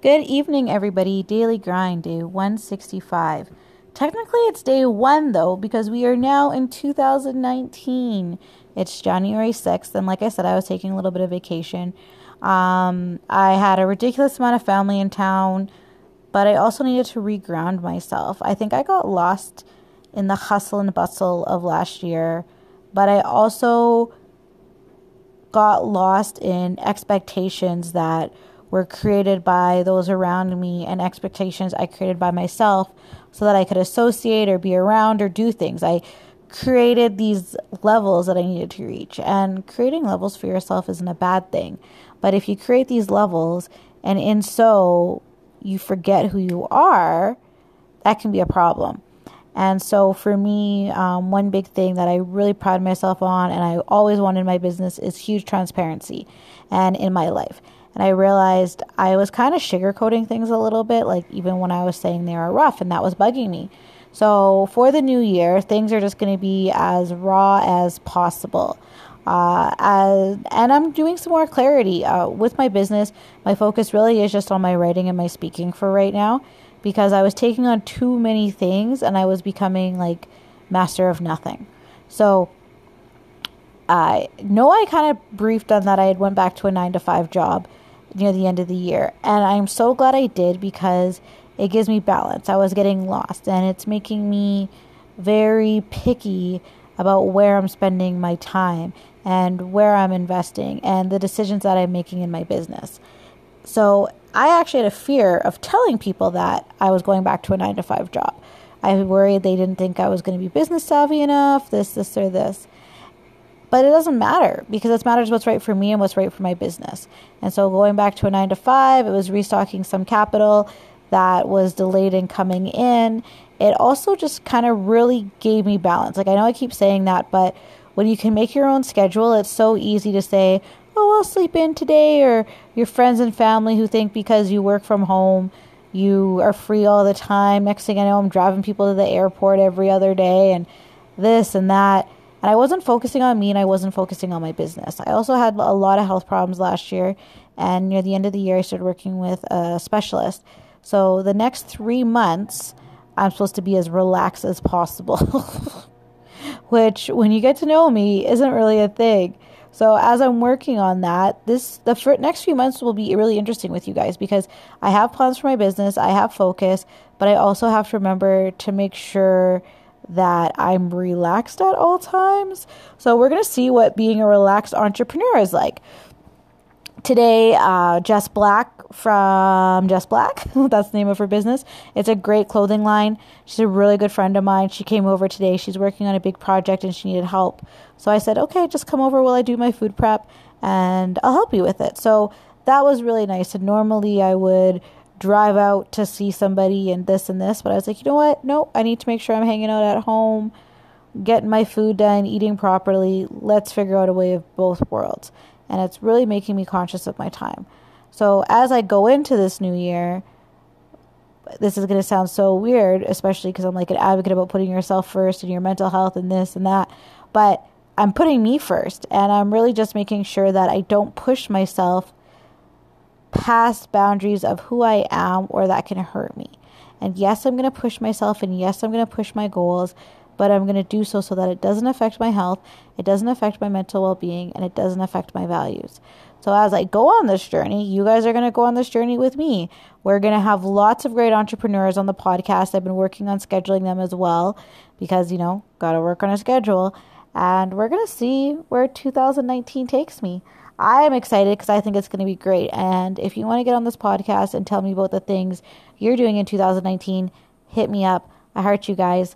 Good evening, everybody. Daily Grind, day 165. Technically, it's day one, though, because we are now in 2019. It's January 6th, and like I said, I was taking a little bit of vacation. Um, I had a ridiculous amount of family in town, but I also needed to reground myself. I think I got lost in the hustle and bustle of last year, but I also got lost in expectations that were created by those around me and expectations I created by myself so that I could associate or be around or do things. I created these levels that I needed to reach. And creating levels for yourself isn't a bad thing. But if you create these levels and in so you forget who you are, that can be a problem. And so for me, um, one big thing that I really pride myself on and I always wanted in my business is huge transparency and in my life. And I realized I was kind of sugarcoating things a little bit, like even when I was saying they were rough, and that was bugging me. So for the new year, things are just going to be as raw as possible. Uh, as, and I'm doing some more clarity uh, with my business. My focus really is just on my writing and my speaking for right now because I was taking on too many things and I was becoming like master of nothing. So I know I kind of briefed on that I had went back to a 9 to 5 job near the end of the year. And I'm so glad I did because it gives me balance. I was getting lost and it's making me very picky about where I'm spending my time and where I'm investing and the decisions that I'm making in my business. So I actually had a fear of telling people that I was going back to a nine to five job. I worried they didn't think I was going to be business savvy enough, this, this, or this. But it doesn't matter because it matters what's right for me and what's right for my business. And so going back to a nine to five, it was restocking some capital that was delayed in coming in. It also just kind of really gave me balance. Like I know I keep saying that, but when you can make your own schedule, it's so easy to say, oh, I'll sleep in today, or your friends and family who think because you work from home, you are free all the time. Next thing I know, I'm driving people to the airport every other day, and this and that. And I wasn't focusing on me and I wasn't focusing on my business. I also had a lot of health problems last year. And near the end of the year, I started working with a specialist. So the next three months, I'm supposed to be as relaxed as possible, which, when you get to know me, isn't really a thing. So as I'm working on that, this the next few months will be really interesting with you guys because I have plans for my business, I have focus, but I also have to remember to make sure that I'm relaxed at all times. So we're going to see what being a relaxed entrepreneur is like. Today, uh, Jess Black from Jess Black, that's the name of her business. It's a great clothing line. She's a really good friend of mine. She came over today. She's working on a big project and she needed help. So I said, okay, just come over while I do my food prep and I'll help you with it. So that was really nice. And normally I would drive out to see somebody and this and this. But I was like, you know what? No, I need to make sure I'm hanging out at home, getting my food done, eating properly. Let's figure out a way of both worlds. And it's really making me conscious of my time. So as I go into this new year, this is going to sound so weird, especially because I'm like an advocate about putting yourself first and your mental health and this and that. But I'm putting me first. And I'm really just making sure that I don't push myself past boundaries of who I am or that can hurt me. And yes, I'm going to push myself and yes, I'm going to push my goals, but I'm going to do so so that it doesn't affect my health, it doesn't affect my mental well being, and it doesn't affect my values. So, as I go on this journey, you guys are going to go on this journey with me. We're going to have lots of great entrepreneurs on the podcast. I've been working on scheduling them as well because, you know, got to work on a schedule. And we're going to see where 2019 takes me. I am excited because I think it's going to be great. And if you want to get on this podcast and tell me about the things you're doing in 2019, hit me up. I heart you guys.